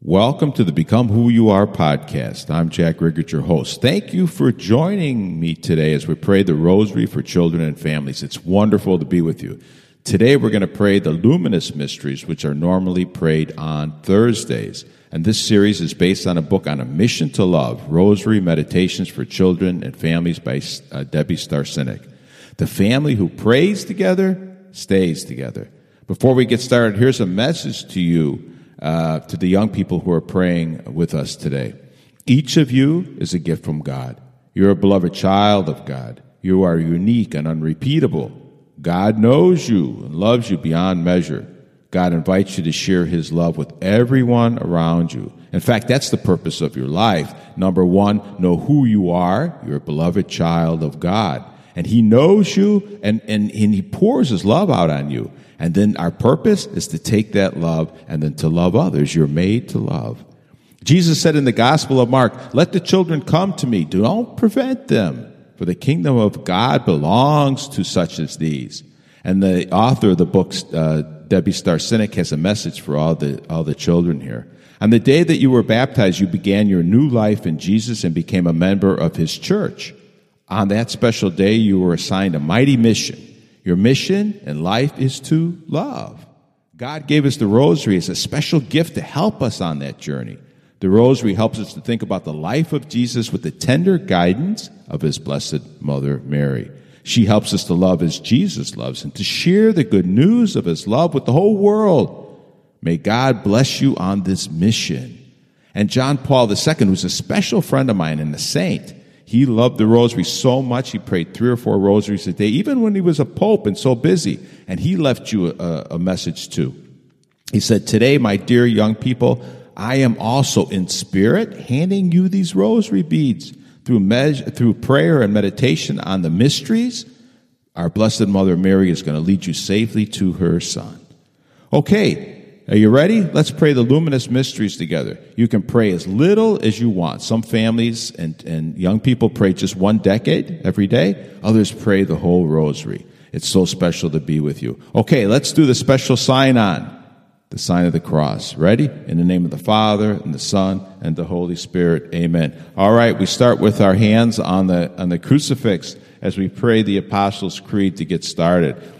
Welcome to the Become Who You Are podcast. I'm Jack Riggert, your host. Thank you for joining me today as we pray the rosary for children and families. It's wonderful to be with you. Today we're going to pray the luminous mysteries, which are normally prayed on Thursdays. And this series is based on a book on a mission to love, Rosary Meditations for Children and Families by uh, Debbie Staresinic. The family who prays together stays together. Before we get started, here's a message to you uh, to the young people who are praying with us today. Each of you is a gift from God. You're a beloved child of God. You are unique and unrepeatable. God knows you and loves you beyond measure. God invites you to share his love with everyone around you. In fact, that's the purpose of your life. Number one, know who you are. You're a beloved child of God. And he knows you and, and, and he pours his love out on you. And then our purpose is to take that love and then to love others. You're made to love. Jesus said in the Gospel of Mark, Let the children come to me. Don't prevent them, for the kingdom of God belongs to such as these. And the author of the book, uh, Debbie Staresinic, has a message for all the, all the children here. On the day that you were baptized, you began your new life in Jesus and became a member of his church. On that special day, you were assigned a mighty mission your mission in life is to love. God gave us the rosary as a special gift to help us on that journey. The rosary helps us to think about the life of Jesus with the tender guidance of his blessed mother Mary. She helps us to love as Jesus loves and to share the good news of his love with the whole world. May God bless you on this mission. And John Paul II, who's a special friend of mine and a saint, he loved the rosary so much, he prayed three or four rosaries a day, even when he was a pope and so busy. And he left you a, a message too. He said, Today, my dear young people, I am also in spirit handing you these rosary beads through, med- through prayer and meditation on the mysteries. Our Blessed Mother Mary is going to lead you safely to her Son. Okay, are you ready? Let's pray the luminous mysteries together. You can pray as little as you want. Some families and, and young people pray just one decade every day. Others pray the whole rosary. It's so special to be with you. Okay, let's do the special sign on. The sign of the cross. Ready? In the name of the Father and the Son and the Holy Spirit. Amen. All right, we start with our hands on the, on the crucifix as we pray the Apostles' Creed to get started.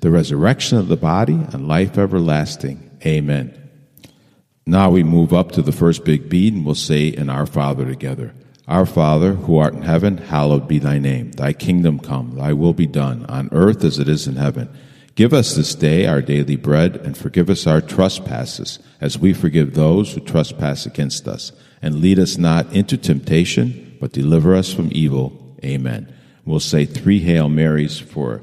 the resurrection of the body, and life everlasting. Amen. Now we move up to the first big bead and we'll say in Our Father together. Our Father, who art in heaven, hallowed be thy name. Thy kingdom come, thy will be done, on earth as it is in heaven. Give us this day our daily bread, and forgive us our trespasses, as we forgive those who trespass against us. And lead us not into temptation but deliver us from evil. Amen. We'll say three Hail Marys for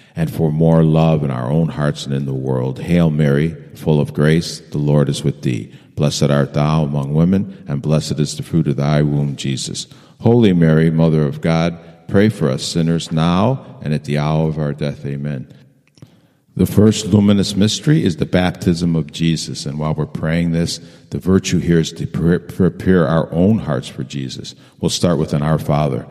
And for more love in our own hearts and in the world, Hail Mary, full of grace, the Lord is with thee. Blessed art thou among women, and blessed is the fruit of thy womb, Jesus. Holy Mary, Mother of God, pray for us sinners now and at the hour of our death. Amen. The first luminous mystery is the baptism of Jesus. And while we're praying this, the virtue here is to prepare our own hearts for Jesus. We'll start with an Our Father.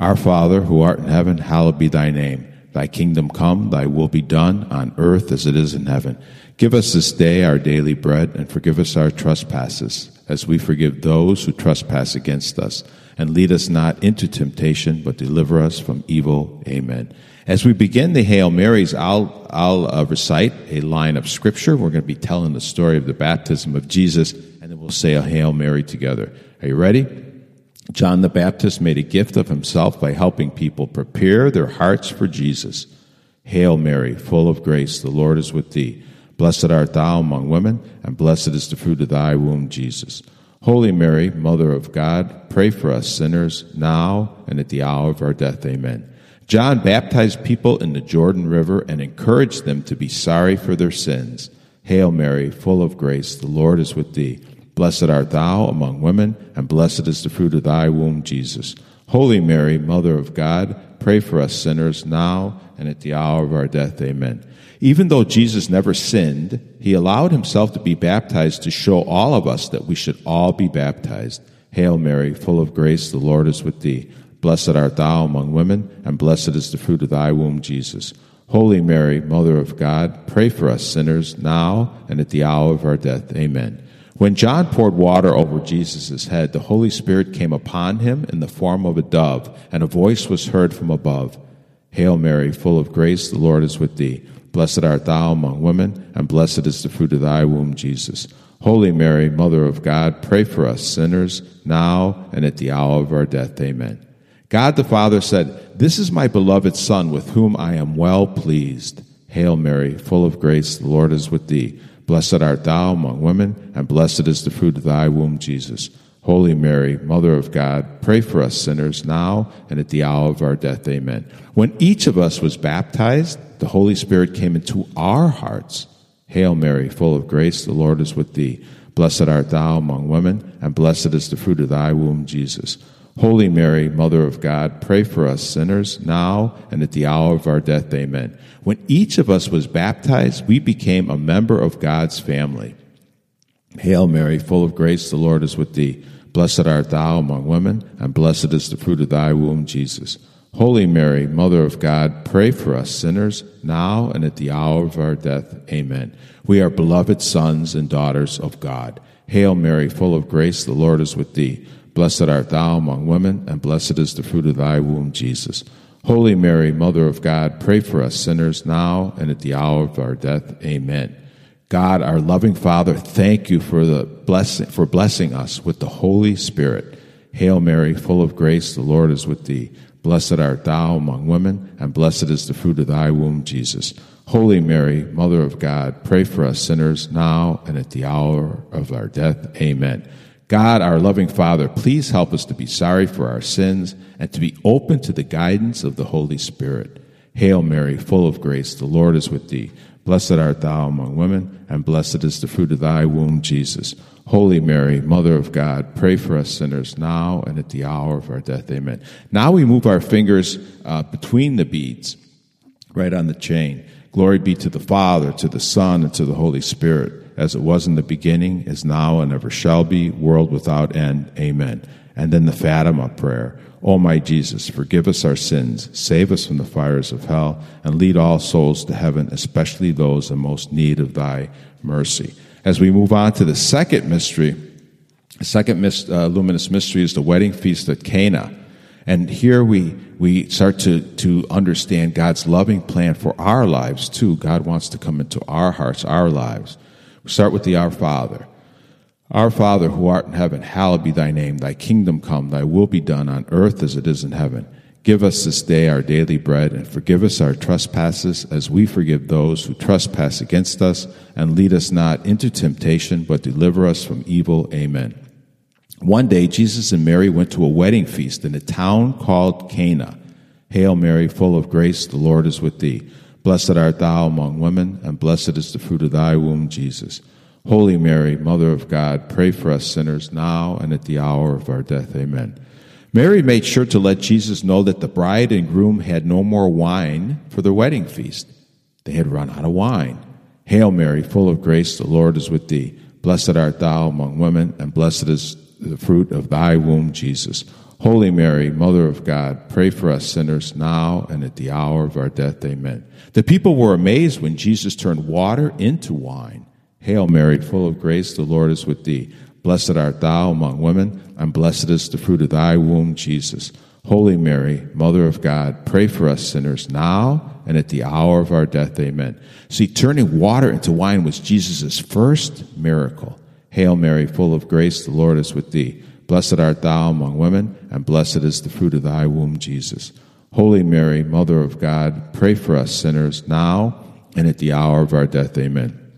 Our Father, who art in heaven, hallowed be thy name. Thy kingdom come, thy will be done on earth as it is in heaven. Give us this day our daily bread and forgive us our trespasses as we forgive those who trespass against us and lead us not into temptation, but deliver us from evil. Amen. As we begin the Hail Marys, I'll, I'll uh, recite a line of Scripture. We're going to be telling the story of the baptism of Jesus, and then we'll say a Hail Mary together. Are you ready? John the Baptist made a gift of himself by helping people prepare their hearts for Jesus. Hail Mary, full of grace, the Lord is with thee. Blessed art thou among women, and blessed is the fruit of thy womb, Jesus. Holy Mary, Mother of God, pray for us sinners, now and at the hour of our death. Amen. John baptized people in the Jordan River and encouraged them to be sorry for their sins. Hail Mary, full of grace, the Lord is with thee. Blessed art thou among women, and blessed is the fruit of thy womb, Jesus. Holy Mary, Mother of God, pray for us sinners now and at the hour of our death. Amen. Even though Jesus never sinned, he allowed himself to be baptized to show all of us that we should all be baptized. Hail Mary, full of grace, the Lord is with thee. Blessed art thou among women, and blessed is the fruit of thy womb, Jesus. Holy Mary, Mother of God, pray for us sinners now and at the hour of our death. Amen. When John poured water over Jesus' head, the Holy Spirit came upon him in the form of a dove, and a voice was heard from above Hail Mary, full of grace, the Lord is with thee. Blessed art thou among women, and blessed is the fruit of thy womb, Jesus. Holy Mary, Mother of God, pray for us sinners, now and at the hour of our death. Amen. God the Father said, This is my beloved Son, with whom I am well pleased. Hail Mary, full of grace, the Lord is with thee. Blessed art thou among women, and blessed is the fruit of thy womb, Jesus. Holy Mary, Mother of God, pray for us sinners now and at the hour of our death. Amen. When each of us was baptized, the Holy Spirit came into our hearts. Hail Mary, full of grace, the Lord is with thee. Blessed art thou among women, and blessed is the fruit of thy womb, Jesus. Holy Mary, Mother of God, pray for us sinners now and at the hour of our death. Amen. When each of us was baptized, we became a member of God's family. Hail Mary, full of grace, the Lord is with thee. Blessed art thou among women, and blessed is the fruit of thy womb, Jesus. Holy Mary, Mother of God, pray for us sinners, now and at the hour of our death. Amen. We are beloved sons and daughters of God. Hail Mary, full of grace, the Lord is with thee. Blessed art thou among women, and blessed is the fruit of thy womb, Jesus. Holy Mary, Mother of God, pray for us sinners, now and at the hour of our death. Amen. God, our loving Father, thank you for the blessing for blessing us with the Holy Spirit. Hail Mary, full of grace, the Lord is with thee. Blessed art thou among women, and blessed is the fruit of thy womb, Jesus. Holy Mary, Mother of God, pray for us sinners now and at the hour of our death. Amen. God, our loving Father, please help us to be sorry for our sins and to be open to the guidance of the Holy Spirit. Hail Mary, full of grace, the Lord is with thee. Blessed art thou among women, and blessed is the fruit of thy womb, Jesus. Holy Mary, Mother of God, pray for us sinners now and at the hour of our death. Amen. Now we move our fingers uh, between the beads, right on the chain. Glory be to the Father, to the Son, and to the Holy Spirit, as it was in the beginning, is now, and ever shall be, world without end. Amen. And then the Fatima prayer. O my Jesus, forgive us our sins, save us from the fires of hell, and lead all souls to heaven, especially those in most need of thy mercy. As we move on to the second mystery, the second uh, luminous mystery is the wedding feast at Cana. And here we, we start to, to understand God's loving plan for our lives too. God wants to come into our hearts, our lives. We start with the Our Father. Our Father who art in heaven, hallowed be thy name. Thy kingdom come, thy will be done on earth as it is in heaven. Give us this day our daily bread, and forgive us our trespasses as we forgive those who trespass against us. And lead us not into temptation, but deliver us from evil. Amen. One day, Jesus and Mary went to a wedding feast in a town called Cana. Hail Mary, full of grace, the Lord is with thee. Blessed art thou among women, and blessed is the fruit of thy womb, Jesus. Holy Mary, Mother of God, pray for us sinners now and at the hour of our death. Amen. Mary made sure to let Jesus know that the bride and groom had no more wine for their wedding feast. They had run out of wine. Hail Mary, full of grace, the Lord is with thee. Blessed art thou among women, and blessed is the fruit of thy womb, Jesus. Holy Mary, Mother of God, pray for us sinners now and at the hour of our death. Amen. The people were amazed when Jesus turned water into wine. Hail Mary, full of grace, the Lord is with thee. Blessed art thou among women, and blessed is the fruit of thy womb, Jesus. Holy Mary, Mother of God, pray for us sinners now and at the hour of our death. Amen. See, turning water into wine was Jesus' first miracle. Hail Mary, full of grace, the Lord is with thee. Blessed art thou among women, and blessed is the fruit of thy womb, Jesus. Holy Mary, Mother of God, pray for us sinners now and at the hour of our death. Amen.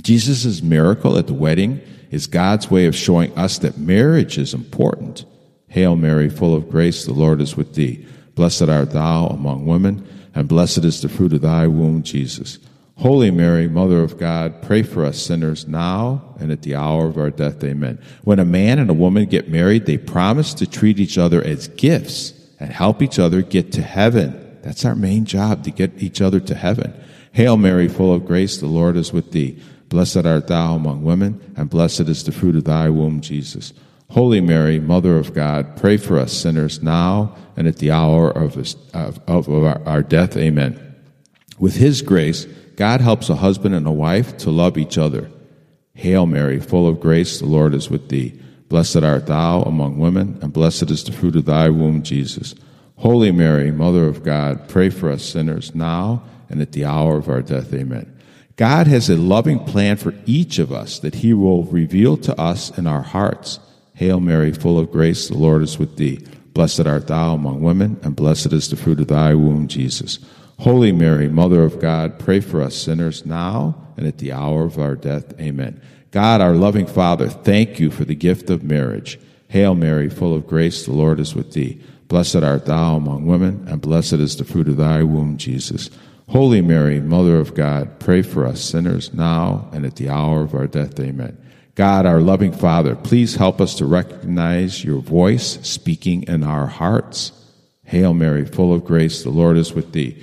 Jesus' miracle at the wedding is God's way of showing us that marriage is important. Hail Mary, full of grace, the Lord is with thee. Blessed art thou among women, and blessed is the fruit of thy womb, Jesus. Holy Mary, Mother of God, pray for us sinners now and at the hour of our death. Amen. When a man and a woman get married, they promise to treat each other as gifts and help each other get to heaven. That's our main job, to get each other to heaven. Hail Mary, full of grace, the Lord is with thee. Blessed art thou among women, and blessed is the fruit of thy womb, Jesus. Holy Mary, Mother of God, pray for us sinners now and at the hour of, of, of our, our death. Amen. With His grace, God helps a husband and a wife to love each other. Hail Mary, full of grace, the Lord is with thee. Blessed art thou among women, and blessed is the fruit of thy womb, Jesus. Holy Mary, Mother of God, pray for us sinners now and at the hour of our death. Amen. God has a loving plan for each of us that He will reveal to us in our hearts. Hail Mary, full of grace, the Lord is with thee. Blessed art thou among women, and blessed is the fruit of thy womb, Jesus. Holy Mary, Mother of God, pray for us sinners now and at the hour of our death. Amen. God, our loving Father, thank you for the gift of marriage. Hail Mary, full of grace, the Lord is with thee. Blessed art thou among women, and blessed is the fruit of thy womb, Jesus. Holy Mary, Mother of God, pray for us sinners now and at the hour of our death. Amen. God, our loving Father, please help us to recognize your voice speaking in our hearts. Hail Mary, full of grace, the Lord is with thee.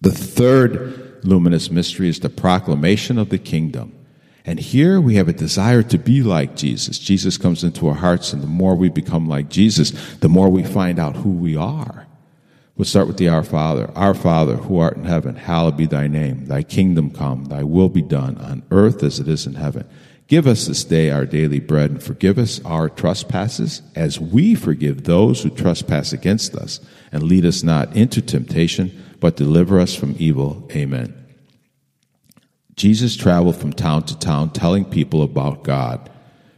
The third luminous mystery is the proclamation of the kingdom. And here we have a desire to be like Jesus. Jesus comes into our hearts, and the more we become like Jesus, the more we find out who we are. We'll start with the Our Father. Our Father, who art in heaven, hallowed be thy name. Thy kingdom come, thy will be done on earth as it is in heaven. Give us this day our daily bread and forgive us our trespasses as we forgive those who trespass against us. And lead us not into temptation, but deliver us from evil. Amen. Jesus traveled from town to town telling people about God.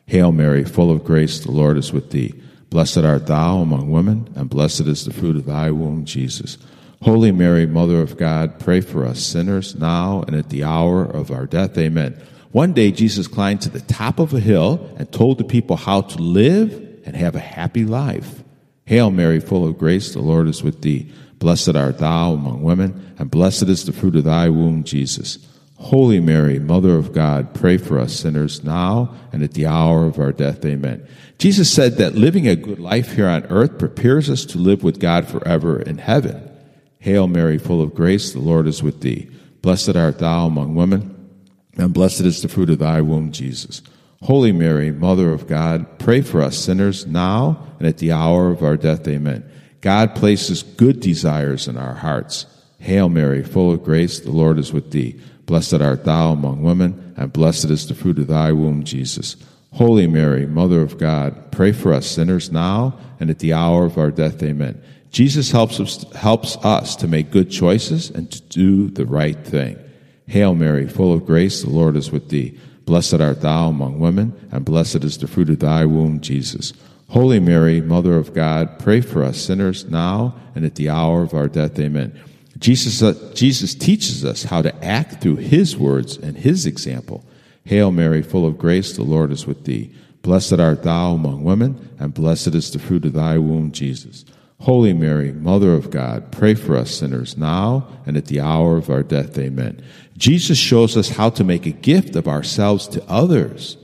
Hail Mary, full of grace, the Lord is with thee. Blessed art thou among women, and blessed is the fruit of thy womb, Jesus. Holy Mary, Mother of God, pray for us sinners now and at the hour of our death. Amen. One day, Jesus climbed to the top of a hill and told the people how to live and have a happy life. Hail Mary, full of grace, the Lord is with thee. Blessed art thou among women, and blessed is the fruit of thy womb, Jesus. Holy Mary, Mother of God, pray for us sinners now and at the hour of our death. Amen. Jesus said that living a good life here on earth prepares us to live with God forever in heaven. Hail Mary, full of grace, the Lord is with thee. Blessed art thou among women, and blessed is the fruit of thy womb, Jesus. Holy Mary, Mother of God, pray for us sinners now and at the hour of our death. Amen. God places good desires in our hearts. Hail Mary, full of grace, the Lord is with thee. Blessed art thou among women, and blessed is the fruit of thy womb, Jesus. Holy Mary, Mother of God, pray for us sinners now and at the hour of our death. Amen. Jesus helps us, helps us to make good choices and to do the right thing. Hail Mary, full of grace, the Lord is with thee. Blessed art thou among women, and blessed is the fruit of thy womb, Jesus. Holy Mary, Mother of God, pray for us sinners now and at the hour of our death. Amen. Jesus, uh, Jesus teaches us how to act through his words and his example. Hail Mary, full of grace, the Lord is with thee. Blessed art thou among women, and blessed is the fruit of thy womb, Jesus. Holy Mary, Mother of God, pray for us sinners now and at the hour of our death. Amen. Jesus shows us how to make a gift of ourselves to others.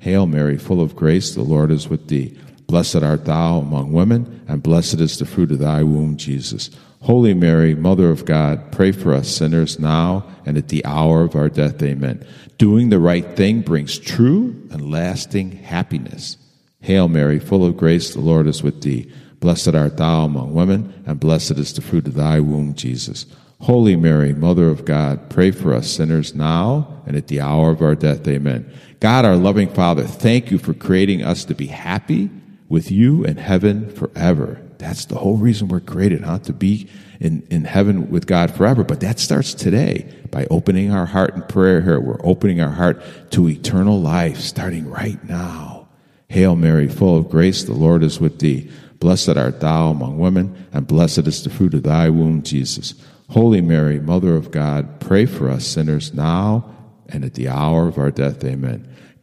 Hail Mary, full of grace, the Lord is with thee. Blessed art thou among women, and blessed is the fruit of thy womb, Jesus. Holy Mary, Mother of God, pray for us sinners now and at the hour of our death. Amen. Doing the right thing brings true and lasting happiness. Hail Mary, full of grace, the Lord is with thee. Blessed art thou among women, and blessed is the fruit of thy womb, Jesus. Holy Mary, Mother of God, pray for us sinners now and at the hour of our death. Amen. God, our loving Father, thank you for creating us to be happy with you in heaven forever. That's the whole reason we're created, huh? To be in, in heaven with God forever. But that starts today by opening our heart in prayer here. We're opening our heart to eternal life starting right now. Hail Mary, full of grace, the Lord is with thee. Blessed art thou among women, and blessed is the fruit of thy womb, Jesus. Holy Mary, Mother of God, pray for us sinners now and at the hour of our death. Amen.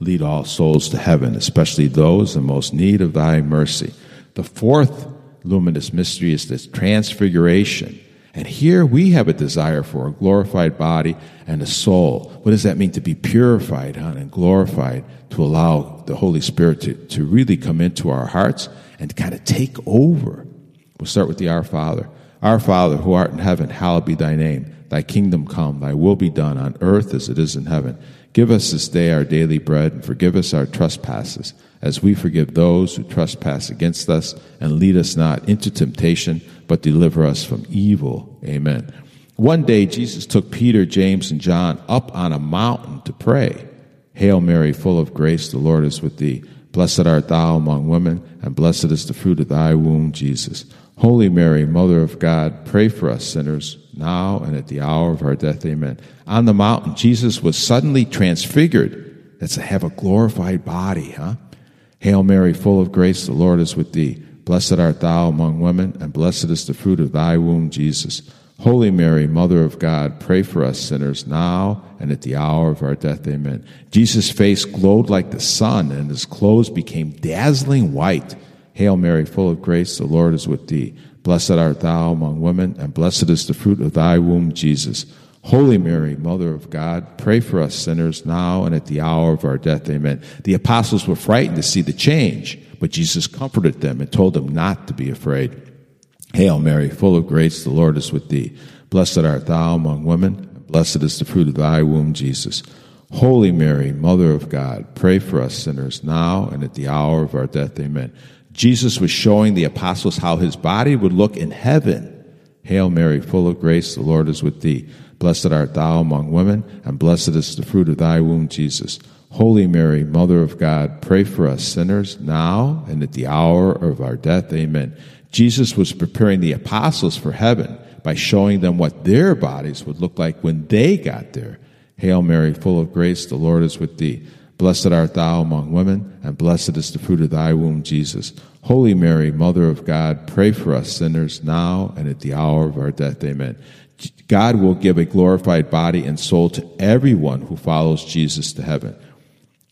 lead all souls to heaven, especially those in most need of thy mercy. The fourth luminous mystery is this transfiguration. And here we have a desire for a glorified body and a soul. What does that mean to be purified huh, and glorified? To allow the Holy Spirit to, to really come into our hearts and kind of take over. We'll start with the Our Father. Our Father, who art in heaven, hallowed be thy name. Thy kingdom come, thy will be done on earth as it is in heaven. Give us this day our daily bread, and forgive us our trespasses, as we forgive those who trespass against us. And lead us not into temptation, but deliver us from evil. Amen. One day, Jesus took Peter, James, and John up on a mountain to pray. Hail Mary, full of grace, the Lord is with thee. Blessed art thou among women, and blessed is the fruit of thy womb, Jesus. Holy Mary, Mother of God, pray for us sinners now and at the hour of our death. Amen. On the mountain, Jesus was suddenly transfigured. That's to have a glorified body, huh? Hail Mary, full of grace, the Lord is with thee. Blessed art thou among women, and blessed is the fruit of thy womb, Jesus. Holy Mary, Mother of God, pray for us sinners now and at the hour of our death. Amen. Jesus' face glowed like the sun, and his clothes became dazzling white. Hail Mary, full of grace, the Lord is with thee. Blessed art thou among women, and blessed is the fruit of thy womb, Jesus. Holy Mary, Mother of God, pray for us sinners now and at the hour of our death. Amen. The apostles were frightened to see the change, but Jesus comforted them and told them not to be afraid. Hail Mary, full of grace, the Lord is with thee. Blessed art thou among women, and blessed is the fruit of thy womb, Jesus. Holy Mary, Mother of God, pray for us sinners now and at the hour of our death. Amen. Jesus was showing the apostles how his body would look in heaven. Hail Mary, full of grace, the Lord is with thee. Blessed art thou among women, and blessed is the fruit of thy womb, Jesus. Holy Mary, Mother of God, pray for us sinners now and at the hour of our death. Amen. Jesus was preparing the apostles for heaven by showing them what their bodies would look like when they got there. Hail Mary, full of grace, the Lord is with thee. Blessed art thou among women, and blessed is the fruit of thy womb, Jesus. Holy Mary, Mother of God, pray for us sinners now and at the hour of our death. Amen. God will give a glorified body and soul to everyone who follows Jesus to heaven.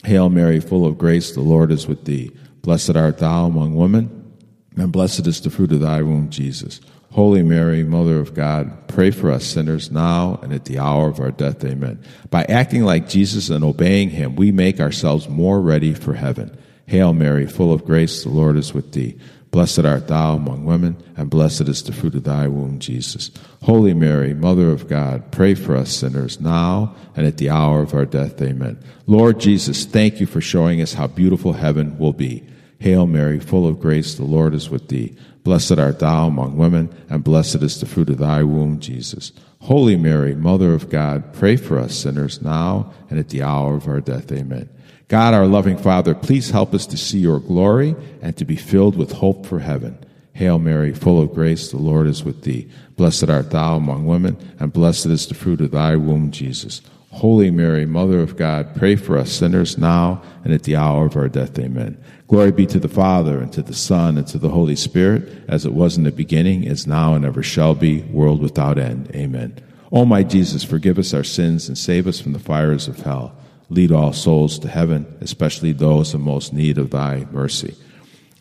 Hail Mary, full of grace, the Lord is with thee. Blessed art thou among women, and blessed is the fruit of thy womb, Jesus. Holy Mary, Mother of God, pray for us sinners now and at the hour of our death. Amen. By acting like Jesus and obeying him, we make ourselves more ready for heaven. Hail Mary, full of grace, the Lord is with thee. Blessed art thou among women, and blessed is the fruit of thy womb, Jesus. Holy Mary, Mother of God, pray for us sinners now and at the hour of our death. Amen. Lord Jesus, thank you for showing us how beautiful heaven will be. Hail Mary, full of grace, the Lord is with thee. Blessed art thou among women, and blessed is the fruit of thy womb, Jesus. Holy Mary, Mother of God, pray for us sinners now and at the hour of our death. Amen. God, our loving Father, please help us to see your glory and to be filled with hope for heaven. Hail Mary, full of grace, the Lord is with thee. Blessed art thou among women, and blessed is the fruit of thy womb, Jesus. Holy Mary, Mother of God, pray for us sinners now and at the hour of our death. Amen. Glory be to the Father, and to the Son, and to the Holy Spirit, as it was in the beginning, is now, and ever shall be, world without end. Amen. O my Jesus, forgive us our sins and save us from the fires of hell. Lead all souls to heaven, especially those in most need of thy mercy.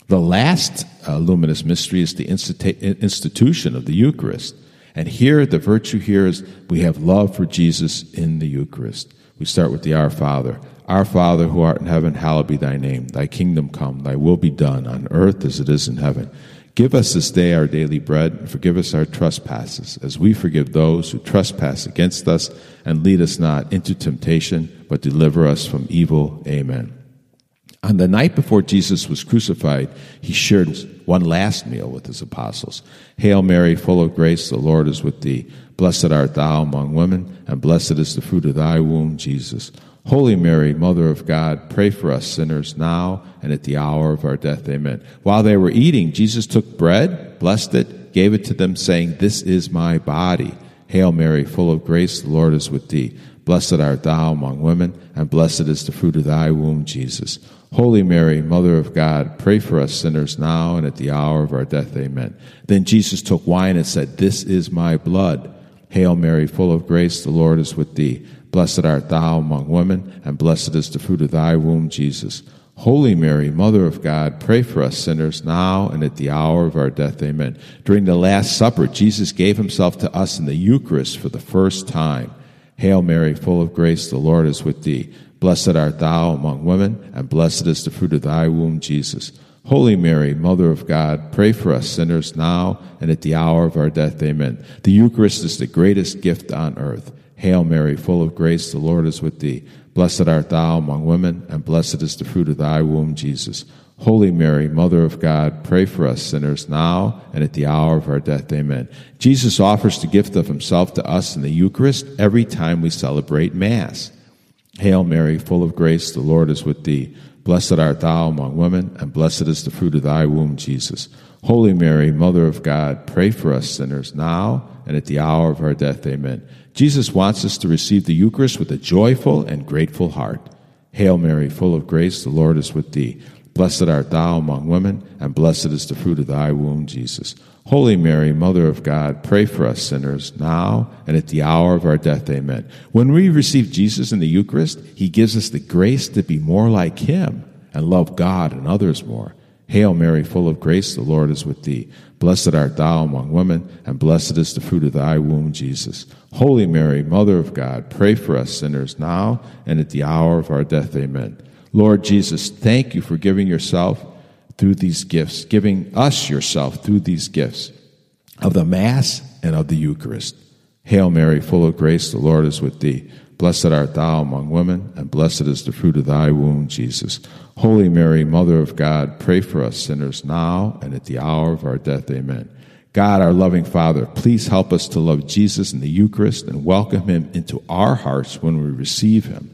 The last uh, luminous mystery is the institu- institution of the Eucharist. And here, the virtue here is we have love for Jesus in the Eucharist. We start with the Our Father. Our Father who art in heaven, hallowed be thy name. Thy kingdom come, thy will be done on earth as it is in heaven. Give us this day our daily bread, and forgive us our trespasses, as we forgive those who trespass against us, and lead us not into temptation, but deliver us from evil. Amen. On the night before Jesus was crucified, he shared one last meal with his apostles. Hail Mary, full of grace, the Lord is with thee. Blessed art thou among women, and blessed is the fruit of thy womb, Jesus. Holy Mary, Mother of God, pray for us sinners now and at the hour of our death. Amen. While they were eating, Jesus took bread, blessed it, gave it to them, saying, This is my body. Hail Mary, full of grace, the Lord is with thee. Blessed art thou among women, and blessed is the fruit of thy womb, Jesus. Holy Mary, Mother of God, pray for us sinners now and at the hour of our death. Amen. Then Jesus took wine and said, This is my blood. Hail Mary, full of grace, the Lord is with thee. Blessed art thou among women, and blessed is the fruit of thy womb, Jesus. Holy Mary, Mother of God, pray for us sinners now and at the hour of our death. Amen. During the Last Supper, Jesus gave himself to us in the Eucharist for the first time. Hail Mary, full of grace, the Lord is with thee. Blessed art thou among women, and blessed is the fruit of thy womb, Jesus. Holy Mary, Mother of God, pray for us sinners now and at the hour of our death. Amen. The Eucharist is the greatest gift on earth. Hail Mary, full of grace, the Lord is with thee. Blessed art thou among women, and blessed is the fruit of thy womb, Jesus. Holy Mary, Mother of God, pray for us sinners now and at the hour of our death. Amen. Jesus offers the gift of himself to us in the Eucharist every time we celebrate Mass. Hail Mary, full of grace, the Lord is with thee. Blessed art thou among women, and blessed is the fruit of thy womb, Jesus. Holy Mary, Mother of God, pray for us sinners now and at the hour of our death. Amen. Jesus wants us to receive the Eucharist with a joyful and grateful heart. Hail Mary, full of grace, the Lord is with thee. Blessed art thou among women, and blessed is the fruit of thy womb, Jesus. Holy Mary, Mother of God, pray for us sinners now and at the hour of our death. Amen. When we receive Jesus in the Eucharist, he gives us the grace to be more like him and love God and others more. Hail Mary, full of grace, the Lord is with thee. Blessed art thou among women, and blessed is the fruit of thy womb, Jesus. Holy Mary, Mother of God, pray for us sinners now and at the hour of our death. Amen. Lord Jesus, thank you for giving yourself through these gifts, giving us yourself through these gifts of the Mass and of the Eucharist. Hail Mary, full of grace, the Lord is with thee. Blessed art thou among women, and blessed is the fruit of thy womb, Jesus. Holy Mary, Mother of God, pray for us sinners now and at the hour of our death. Amen. God, our loving Father, please help us to love Jesus in the Eucharist and welcome him into our hearts when we receive him.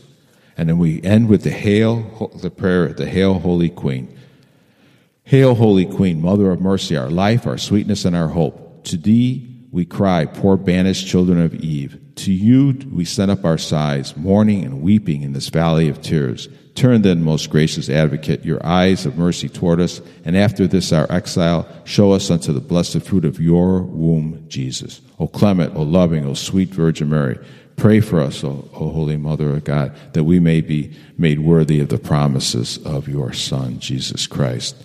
And then we end with the Hail, the prayer, the Hail, Holy Queen. Hail, Holy Queen, Mother of mercy, our life, our sweetness, and our hope. To thee we cry, poor banished children of Eve. To you we send up our sighs, mourning and weeping in this valley of tears. Turn then, most gracious advocate, your eyes of mercy toward us, and after this our exile, show us unto the blessed fruit of your womb, Jesus. O clement, O loving, O sweet Virgin Mary, pray for us, O, o Holy Mother of God, that we may be made worthy of the promises of your Son, Jesus Christ.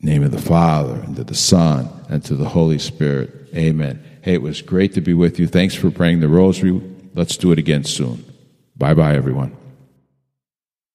name of the Father, and to the Son, and to the Holy Spirit. Amen. Hey, it was great to be with you. Thanks for praying the rosary. Let's do it again soon. Bye bye, everyone.